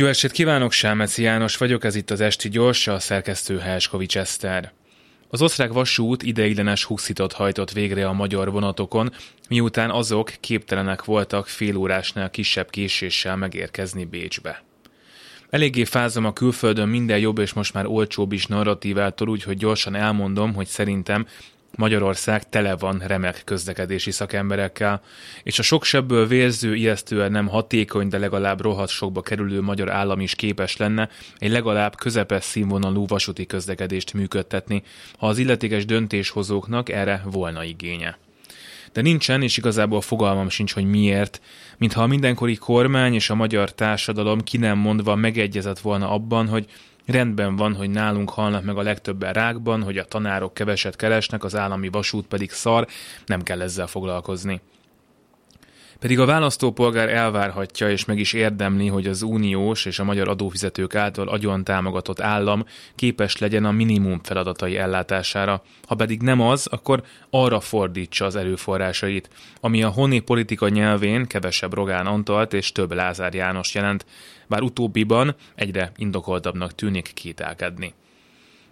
Jó estét kívánok, Sámeci János vagyok, ez itt az Esti Gyors, a szerkesztő Helskovics Eszter. Az osztrák vasút ideiglenes huxitot hajtott végre a magyar vonatokon, miután azok képtelenek voltak fél órásnál kisebb késéssel megérkezni Bécsbe. Eléggé fázom a külföldön minden jobb és most már olcsóbb is narratívától, úgyhogy gyorsan elmondom, hogy szerintem Magyarország tele van remek közlekedési szakemberekkel, és a sok sebből vérző, ijesztően nem hatékony, de legalább rohadt sokba kerülő magyar állam is képes lenne egy legalább közepes színvonalú vasúti közlekedést működtetni, ha az illetékes döntéshozóknak erre volna igénye. De nincsen, és igazából fogalmam sincs, hogy miért, mintha a mindenkori kormány és a magyar társadalom ki nem mondva megegyezett volna abban, hogy Rendben van, hogy nálunk halnak meg a legtöbben rákban, hogy a tanárok keveset keresnek, az állami vasút pedig szar, nem kell ezzel foglalkozni. Pedig a választópolgár elvárhatja és meg is érdemli, hogy az uniós és a magyar adófizetők által agyon támogatott állam képes legyen a minimum feladatai ellátására. Ha pedig nem az, akkor arra fordítsa az erőforrásait, ami a honi politika nyelvén kevesebb Rogán Antalt és több Lázár János jelent, bár utóbbiban egyre indokoltabbnak tűnik kételkedni.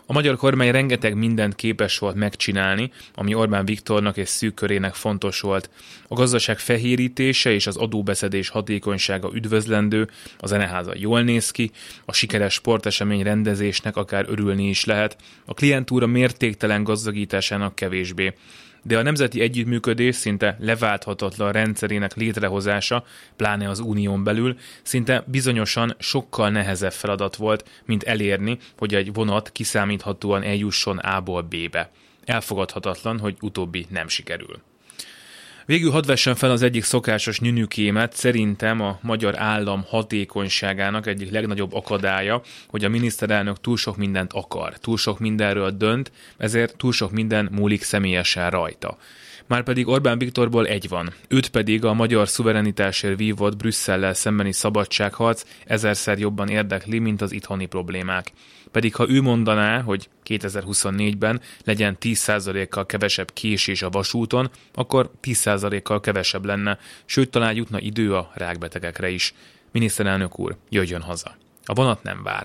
A magyar kormány rengeteg mindent képes volt megcsinálni, ami Orbán Viktornak és szűk körének fontos volt. A gazdaság fehérítése és az adóbeszedés hatékonysága üdvözlendő, a zeneháza jól néz ki, a sikeres sportesemény rendezésnek akár örülni is lehet, a klientúra mértéktelen gazdagításának kevésbé de a nemzeti együttműködés szinte leválthatatlan rendszerének létrehozása, pláne az unión belül, szinte bizonyosan sokkal nehezebb feladat volt, mint elérni, hogy egy vonat kiszámíthatóan eljusson A-ból B-be. Elfogadhatatlan, hogy utóbbi nem sikerül. Végül hadd vessen fel az egyik szokásos nyűnükémet, szerintem a magyar állam hatékonyságának egyik legnagyobb akadálya, hogy a miniszterelnök túl sok mindent akar, túl sok mindenről dönt, ezért túl sok minden múlik személyesen rajta. Márpedig Orbán Viktorból egy van, őt pedig a magyar szuverenitásért vívott Brüsszellel szembeni szabadságharc ezerszer jobban érdekli, mint az itthoni problémák. Pedig ha ő mondaná, hogy 2024-ben legyen 10%-kal kevesebb késés a vasúton, akkor 10%-kal kevesebb lenne, sőt talán jutna idő a rákbetegekre is. Miniszterelnök úr, jöjjön haza. A vonat nem vár.